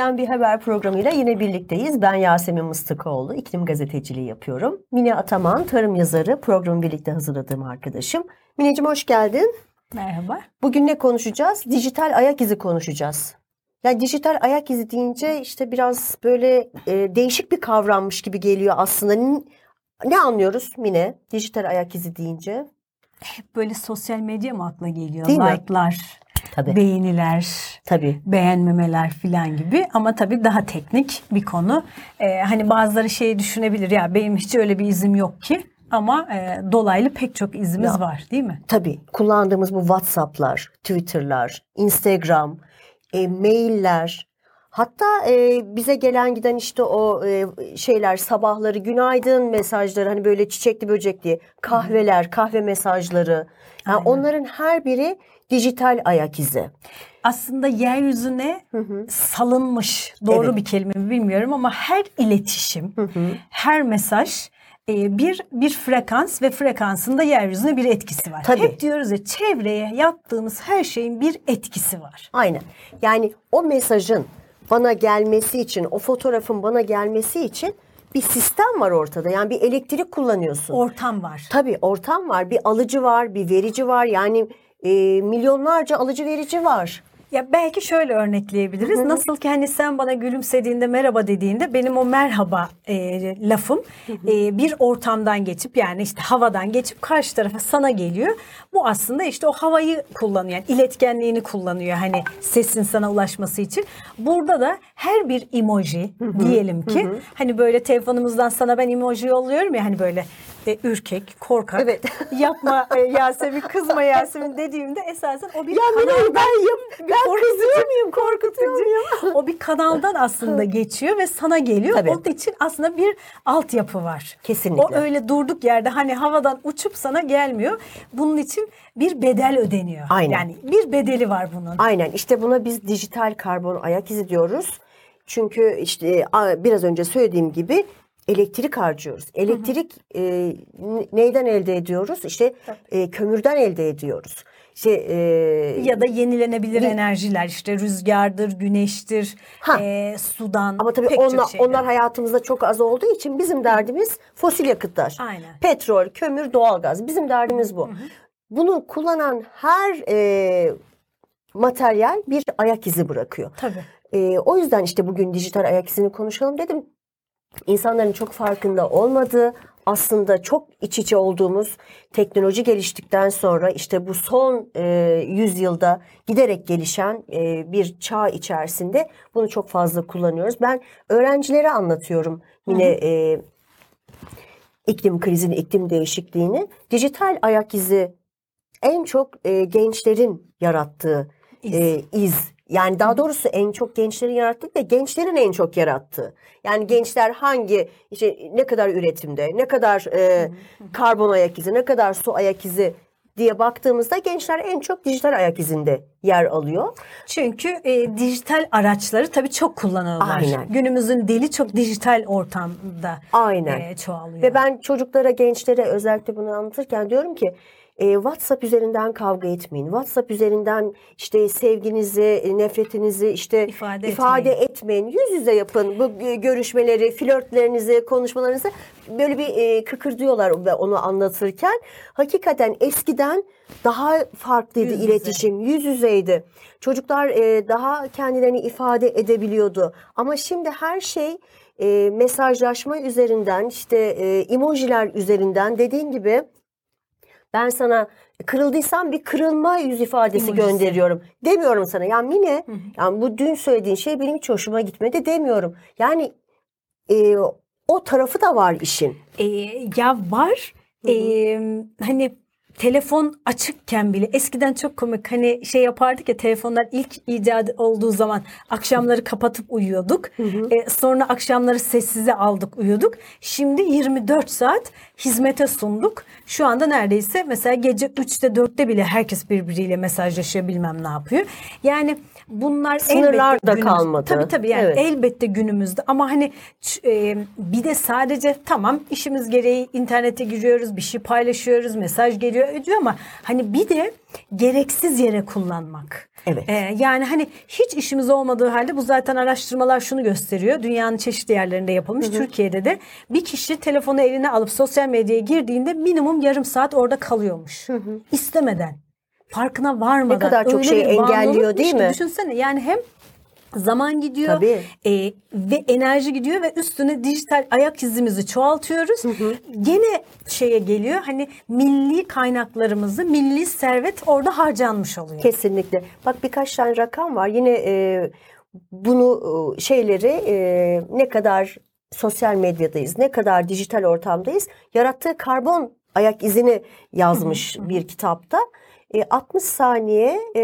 İklimden Bir Haber programıyla yine birlikteyiz. Ben Yasemin Mıstıkoğlu, iklim gazeteciliği yapıyorum. Mine Ataman, tarım yazarı, programı birlikte hazırladığım arkadaşım. Mineciğim hoş geldin. Merhaba. Bugün ne konuşacağız? Dijital ayak izi konuşacağız. Yani dijital ayak izi deyince işte biraz böyle e, değişik bir kavrammış gibi geliyor aslında. Ne, anlıyoruz Mine dijital ayak izi deyince? Hep böyle sosyal medya mı akla geliyor? Değil? Like'lar, Tabii. beğeniler, Tabii. beğenmemeler filan gibi ama tabii daha teknik bir konu. Ee, hani bazıları şeyi düşünebilir ya benim hiç öyle bir izim yok ki ama e, dolaylı pek çok izimiz Ya. var değil mi? Tabii kullandığımız bu WhatsApp'lar, Twitter'lar, Instagram, e, mailler, hatta e, bize gelen giden işte o e, şeyler sabahları günaydın mesajları hani böyle çiçekli böcekli kahveler, kahve mesajları. Yani Aynen. onların her biri dijital ayak izi. Aslında yeryüzüne salınmış doğru Evet. bir kelime mi bilmiyorum ama her iletişim, her mesaj e, bir bir frekans ve frekansın da yeryüzüne bir etkisi var. Tabii. Hep diyoruz ya çevreye yaptığımız her şeyin bir etkisi var. Aynen. Yani o mesajın bana gelmesi için, o fotoğrafın bana gelmesi için bir sistem var ortada. Yani bir elektrik kullanıyorsun. Ortam var. Tabii ortam var, bir alıcı var, bir verici var. Yani e, milyonlarca alıcı verici var. Ya belki şöyle örnekleyebiliriz. Nasıl ki hani sen bana gülümsediğinde merhaba dediğinde benim o merhaba e, lafım e, bir ortamdan geçip yani işte havadan geçip karşı tarafa sana geliyor. Bu aslında işte o havayı kullanıyor. Yani iletkenliğini kullanıyor hani sesin sana ulaşması için. Burada da her bir emoji diyelim ki hani böyle telefonumuzdan sana ben emoji yolluyorum ya hani böyle e, ürkek, korkak. Evet. Yapma e, Yasemin, kızma Yasemin dediğimde esasen o bir Ya kanaldan- ben yap- ben korkutucu kızıyor muyum? Korkutucu muyum? o bir kanaldan aslında geçiyor ve sana geliyor. Tabii. Onun için aslında bir altyapı var. Kesinlikle. O öyle durduk yerde hani havadan uçup sana gelmiyor. Bunun için bir bedel ödeniyor. Aynen. Yani bir bedeli var bunun. Aynen işte buna biz dijital karbon ayak izi diyoruz. Çünkü işte biraz önce söylediğim gibi elektrik harcıyoruz. Elektrik e, neyden elde ediyoruz? İşte e, kömürden elde ediyoruz. İşte e, Ya da yenilenebilir enerjiler işte rüzgardır, güneştir, Ha. e, sudan. Ama tabii onlar, onlar hayatımızda çok az olduğu için bizim derdimiz fosil yakıtlar. Aynen. Petrol, kömür, doğalgaz. Bizim derdimiz bu. Bunu kullanan her e, materyal bir ayak izi bırakıyor. Tabii. E, o yüzden işte bugün dijital ayak izini konuşalım dedim. İnsanların çok farkında olmadığı, aslında çok iç içe olduğumuz teknoloji geliştikten sonra işte bu son e, yüzyılda giderek gelişen e, bir çağ içerisinde bunu çok fazla kullanıyoruz. Ben öğrencilere anlatıyorum yine e, iklim krizini, iklim değişikliğini. Dijital ayak izi en çok e, gençlerin yarattığı İz. e, iz. Yani daha doğrusu en çok gençlerin yarattığı ve gençlerin en çok yarattığı. Yani gençler hangi işte ne kadar üretimde, ne kadar e, karbon ayak izi, ne kadar su ayak izi diye baktığımızda gençler en çok dijital ayak izinde yer alıyor. Çünkü e, dijital araçları tabii çok kullanıyorlar. Aynen. Günümüzün dili çok dijital ortamda Aynen. e, çoğalıyor. Ve ben çocuklara, gençlere özellikle bunu anlatırken diyorum ki e, WhatsApp üzerinden kavga etmeyin. WhatsApp üzerinden işte sevginizi, nefretinizi işte İfade ifade etmeyin. Yüz yüze yapın bu e, görüşmeleri, flörtlerinizi, konuşmalarınızı. Böyle bir e, kıkırdıyorlar ve onu anlatırken. Hakikaten eskiden daha farklıydı Yüz iletişim. Yüz yüzeydi. Çocuklar e, daha kendilerini ifade edebiliyordu. Ama şimdi her şey e, mesajlaşma üzerinden işte e, emojiler üzerinden dediğin gibi ben sana kırıldıysam bir kırılma yüz ifadesi Emojisi. gönderiyorum. Demiyorum sana. Ya Mine yani bu dün söylediğin şey benim hiç hoşuma gitmedi demiyorum. Yani e, o tarafı da var işin. E, ya var. E, hani telefon açıkken bile eskiden çok komik hani şey yapardık ya telefonlar ilk icat olduğu zaman akşamları kapatıp uyuyorduk. E, sonra akşamları sessize aldık uyuduk. Şimdi 24 saat hizmete sunduk. Şu anda neredeyse mesela gece 3'te 4'te bile herkes birbiriyle mesajlaşıyor bilmem ne yapıyor. Yani bunlar Sınırlar da günümüz- kalmadı. Tabii tabii yani Evet. elbette günümüzde ama hani e, bir de sadece tamam işimiz gereği internete giriyoruz, bir şey paylaşıyoruz, mesaj geliyor ediyor ama hani bir de gereksiz yere kullanmak. Evet. Ee, yani hani hiç işimiz olmadığı halde bu zaten araştırmalar şunu gösteriyor. Dünyanın çeşitli yerlerinde yapılmış. Türkiye'de de bir kişi telefonu eline alıp sosyal medyaya girdiğinde minimum yarım saat orada kalıyormuş. İstemeden. Farkına varmadan. Ne kadar çok bir engelliyor, değil mi? Düşünsene yani hem zaman gidiyor Tabii. e, ve enerji gidiyor ve üstüne dijital ayak izimizi çoğaltıyoruz. Gene şeye geliyor hani milli kaynaklarımızı, milli servet orada harcanmış oluyor. Kesinlikle. Bak birkaç tane rakam var. Yine e, bunu e, şeyleri e, ne kadar sosyal medyadayız, ne kadar dijital ortamdayız yarattığı karbon ayak izini yazmış bir kitapta. E, 60 saniye e,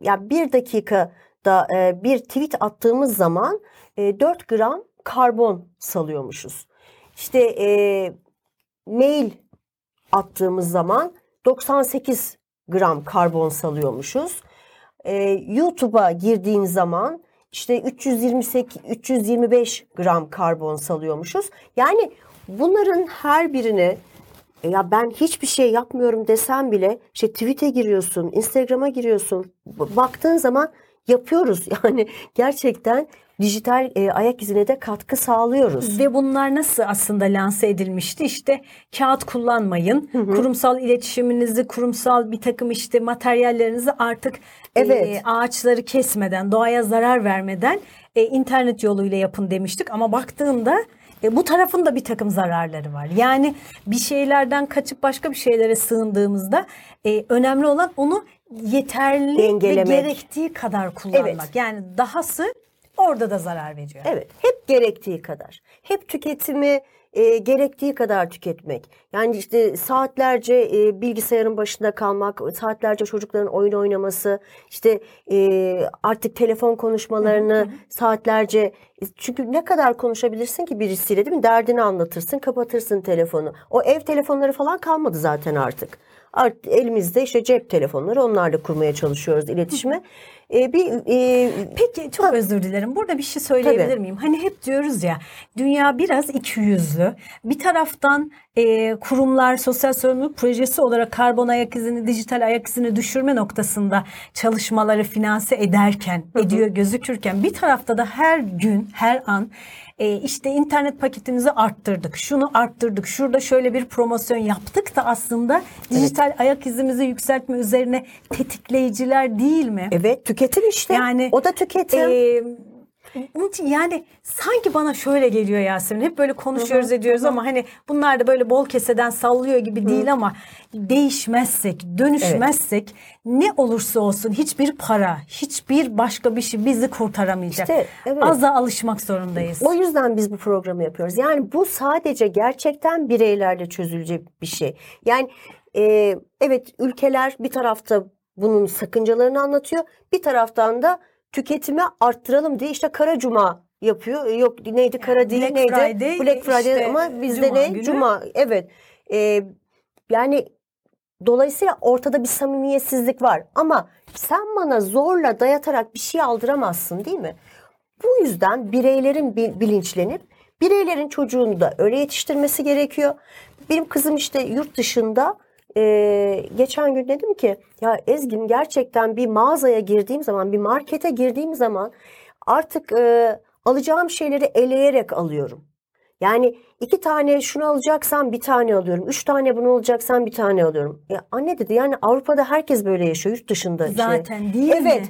ya bir dakikada e, bir tweet attığımız zaman e, 4 gram karbon salıyormuşuz. İşte e, mail attığımız zaman 98 gram karbon salıyormuşuz. Ee, YouTube'a girdiğin zaman işte 328 325 gram karbon salıyormuşuz. Yani bunların her birini e, ya ben hiçbir şey yapmıyorum desem bile işte tweet'e giriyorsun, Instagram'a giriyorsun. Baktığın zaman yapıyoruz. Yani gerçekten dijital e, ayak izine de katkı sağlıyoruz. Ve bunlar nasıl aslında lanse edilmişti? İşte kağıt kullanmayın. Kurumsal iletişiminizi, kurumsal bir takım işte materyallerinizi artık Evet. e, ağaçları kesmeden, doğaya zarar vermeden e, internet yoluyla yapın demiştik. Ama baktığında e, bu tarafın da bir takım zararları var. Yani bir şeylerden kaçıp başka bir şeylere sığındığımızda e, önemli olan onu yeterli Dengelemek. ve gerektiği kadar kullanmak. Evet. Yani dahası orada da zarar veriyor. Evet, hep gerektiği kadar. Hep tüketimi e, gerektiği kadar tüketmek. Yani işte saatlerce e, bilgisayarın başında kalmak, saatlerce çocukların oyun oynaması, işte e, artık telefon konuşmalarını saatlerce çünkü ne kadar konuşabilirsin ki birisiyle değil mi? Derdini anlatırsın, kapatırsın telefonu. O ev telefonları falan kalmadı zaten artık. Artık elimizde işte cep telefonları onlarla kurmaya çalışıyoruz iletişimi. E, bir e, Peki çok özür dilerim. Burada bir şey söyleyebilir Tabii. miyim? Hani hep diyoruz ya dünya biraz iki yüzlü. Bir taraftan e, kurumlar sosyal sorumluluk projesi olarak karbon ayak izini, dijital ayak izini düşürme noktasında çalışmaları finanse ederken, ediyor gözükürken bir tarafta da her gün, her an e, işte internet paketimizi arttırdık, şunu arttırdık, şurada şöyle bir promosyon yaptık da aslında dijital ayak izimizi yükseltme üzerine tetikleyiciler değil mi? Evet tüketim işte. Yani o da tüketim. Onun için yani sanki bana şöyle geliyor Yasemin. Hep böyle konuşuyoruz ediyoruz ama hani bunlar da böyle bol keseden sallıyor gibi değil ama değişmezsek, dönüşmezsek ne olursa olsun hiçbir para, hiçbir başka bir şey bizi kurtaramayacak. İşte, evet. Aza alışmak zorundayız. o yüzden biz bu programı yapıyoruz. Yani bu sadece gerçekten bireylerle çözülecek bir şey. Yani e, evet ülkeler bir tarafta bunun sakıncalarını anlatıyor. Bir taraftan da tüketimi arttıralım diye işte Kara Cuma yapıyor. Yok neydi Kara değil Black neydi? Friday, Black Friday işte ama bizde Cuma ne? günü. Cuma. Evet. E, yani Dolayısıyla ortada bir samimiyetsizlik var. Ama sen bana zorla dayatarak bir şey aldıramazsın değil mi? Bu yüzden bireylerin bil- bilinçlenip bireylerin çocuğunu da öyle yetiştirmesi gerekiyor. Benim kızım işte yurt dışında e, geçen gün dedim ki ya Ezgin gerçekten bir mağazaya girdiğim zaman bir markete girdiğim zaman artık e, alacağım şeyleri eleyerek alıyorum. Yani iki tane şunu alacaksam bir tane alıyorum. Üç tane bunu alacaksam bir tane alıyorum. Ya anne dedi yani Avrupa'da herkes böyle yaşıyor. Yurt dışında. işte. Zaten değil evet. mi?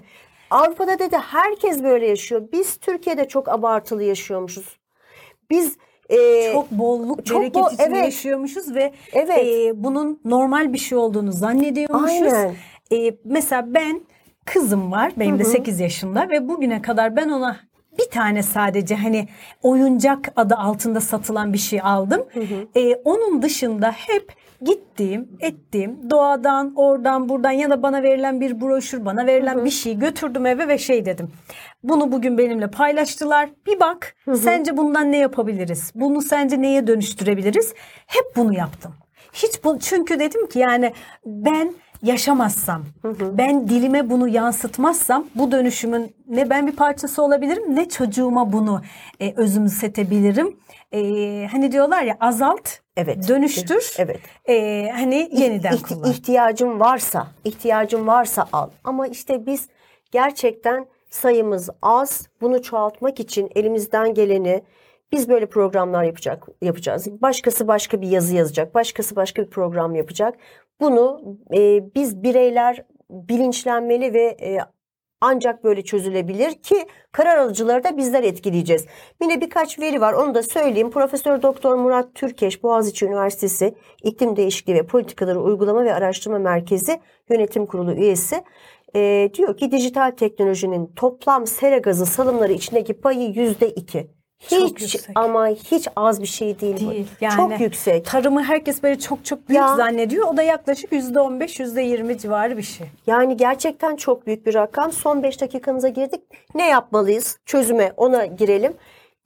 Avrupa'da dedi herkes böyle yaşıyor. Biz Türkiye'de çok abartılı yaşıyormuşuz. Biz e, çok bolluk, çok bereket bol- içinde evet. yaşıyormuşuz ve Evet. e, bunun normal bir şey olduğunu zannediyormuşuz. Aynen. E, mesela ben kızım var benim de 8 yaşında ve bugüne kadar ben ona bir tane sadece hani oyuncak adı altında satılan bir şey aldım. E, onun dışında hep gittiğim, ettiğim doğadan, oradan, buradan ya da bana verilen bir broşür, bana verilen bir şey götürdüm eve ve şey dedim. Bunu bugün benimle paylaştılar. Bir bak, sence bundan ne yapabiliriz? Bunu sence neye dönüştürebiliriz? Hep bunu yaptım. Hiç bu çünkü dedim ki yani ben yaşamazsam, ben dilime bunu yansıtmazsam bu dönüşümün ne ben bir parçası olabilirim ne çocuğuma bunu e, özümsetebilirim. E, hani diyorlar ya azalt Evet. Dönüştür. Evet. e, hani yeniden İhti- kullan. ihtiyacın varsa, ihtiyacın varsa al. Ama işte biz gerçekten sayımız az. Bunu çoğaltmak için elimizden geleni biz böyle programlar yapacak yapacağız. Başkası başka bir yazı yazacak, başkası başka bir program yapacak. Bunu e, biz bireyler bilinçlenmeli ve e, ancak böyle çözülebilir ki karar alıcıları da bizler etkileyeceğiz. Yine birkaç veri var onu da söyleyeyim. Profesör Doktor Murat Türkeş Boğaziçi Üniversitesi İklim Değişikliği ve Politikaları Uygulama ve Araştırma Merkezi Yönetim Kurulu üyesi e, diyor ki dijital teknolojinin toplam sera gazı salımları içindeki payı yüzde iki. Çok Hiç yüksek. ama hiç az bir şey değil, Değil. bu. Yani Çok yüksek. Tarımı herkes böyle çok çok büyük Ya. zannediyor. O da yaklaşık %15, %20 civarı bir şey. Yani gerçekten çok büyük bir rakam. Son 5 dakikamıza girdik. Ne yapmalıyız? Çözüme ona girelim.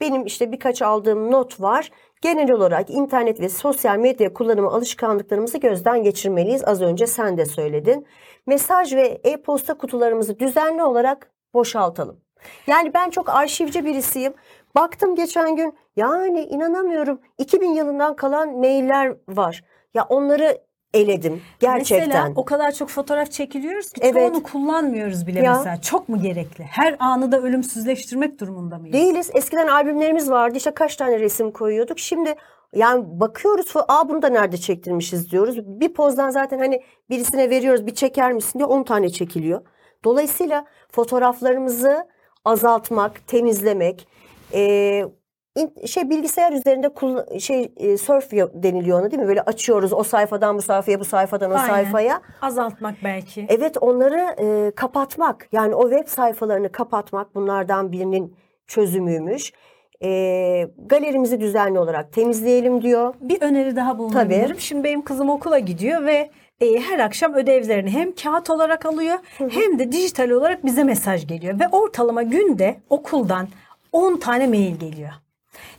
Benim işte birkaç aldığım not var. Genel olarak internet ve sosyal medya kullanımı alışkanlıklarımızı gözden geçirmeliyiz. Az önce sen de söyledin. Mesaj ve e-posta kutularımızı düzenli olarak boşaltalım. Yani ben çok arşivci birisiyim. Baktım geçen gün yani inanamıyorum 2000 yılından kalan mailler var. Ya onları eledim gerçekten. Mesela o kadar çok fotoğraf çekiliyoruz ki Evet. çoğunu kullanmıyoruz bile Ya. mesela. Çok mu gerekli? Her anı da ölümsüzleştirmek durumunda mıyız? Değiliz. Eskiden albümlerimiz vardı. İşte kaç tane resim koyuyorduk. Şimdi yani bakıyoruz. Aa bunu da nerede çektirmişiz diyoruz. Bir pozdan zaten hani birisine veriyoruz bir çeker misin diye 10 tane çekiliyor. Dolayısıyla fotoğraflarımızı azaltmak, temizlemek, e, şey bilgisayar üzerinde şey e, surf yo- deniliyor ona değil mi? Böyle açıyoruz o sayfadan bu sayfaya, bu sayfadan o Aynen. sayfaya. Azaltmak belki. Evet onları e, kapatmak yani o web sayfalarını kapatmak bunlardan birinin çözümüymüş. E, galerimizi düzenli olarak temizleyelim diyor. Bir öneri daha bulunabilirim. Tabii. Şimdi benim kızım okula gidiyor ve e, her akşam ödevlerini hem kağıt olarak alıyor hem de dijital olarak bize mesaj geliyor. Ve ortalama günde okuldan 10 tane mail geliyor.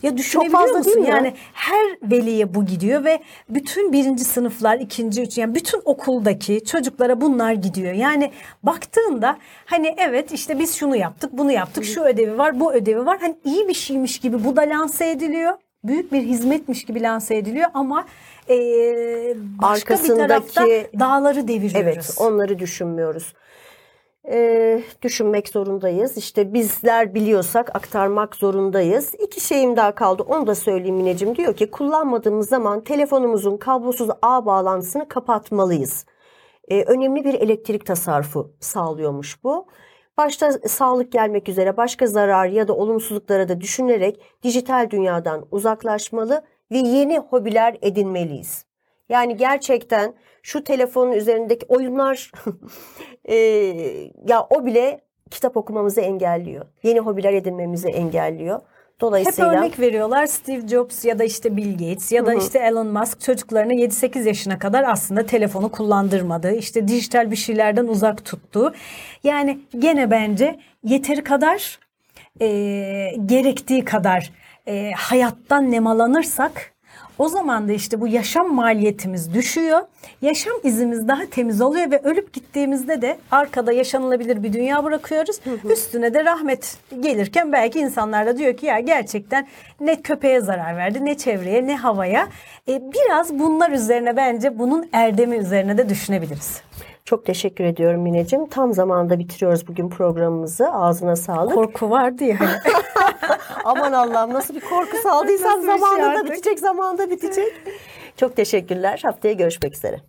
Ya düşünebiliyor fazla musun? değil mi? Yani her veliye bu gidiyor ve bütün birinci sınıflar, ikinci, üç yani bütün okuldaki çocuklara bunlar gidiyor. Yani baktığında hani evet işte biz şunu yaptık, bunu yaptık, şu ödevi var, bu ödevi var. Hani iyi bir şeymiş gibi bu da lanse ediliyor. Büyük bir hizmetmiş gibi lanse ediliyor ama e, başka bir Arkasındaki- tarafta dağları deviriyoruz. Evet onları düşünmüyoruz. E, düşünmek zorundayız. İşte bizler biliyorsak aktarmak zorundayız. İki şeyim daha kaldı onu da söyleyeyim Mineciğim. Diyor ki kullanmadığımız zaman telefonumuzun kablosuz ağ bağlantısını kapatmalıyız. e, önemli bir elektrik tasarrufu sağlıyormuş bu. Başta sağlık gelmek üzere başka zarar ya da olumsuzluklara da düşünerek dijital dünyadan uzaklaşmalı ve yeni hobiler edinmeliyiz. Yani gerçekten şu telefonun üzerindeki oyunlar e, ya o bile kitap okumamızı engelliyor. Yeni hobiler edinmemizi engelliyor. Hep Dolayısıyla örnek veriyorlar Steve Jobs ya da işte Bill Gates ya da işte Elon Musk çocuklarını 7-8 yaşına kadar aslında telefonu kullandırmadı. İşte dijital bir şeylerden uzak tuttu. Yani gene bence yeteri kadar e, gerektiği kadar e, hayattan nemalanırsak o zaman da işte bu yaşam maliyetimiz düşüyor. Yaşam izimiz daha temiz oluyor ve ölüp gittiğimizde de arkada yaşanılabilir bir dünya bırakıyoruz. Üstüne de rahmet gelirken belki insanlar da diyor ki ya gerçekten ne köpeğe zarar verdi, ne çevreye, ne havaya. E, biraz bunlar üzerine bence bunun erdemi üzerine de düşünebiliriz. çok teşekkür ediyorum Mineciğim. Tam zamanda bitiriyoruz bugün programımızı. Ağzına sağlık. Korku vardı ya. Aman Allah'ım nasıl bir korku saldıysam şey zamanında bitecek, zamanında bitecek. Çok teşekkürler. Haftaya görüşmek üzere.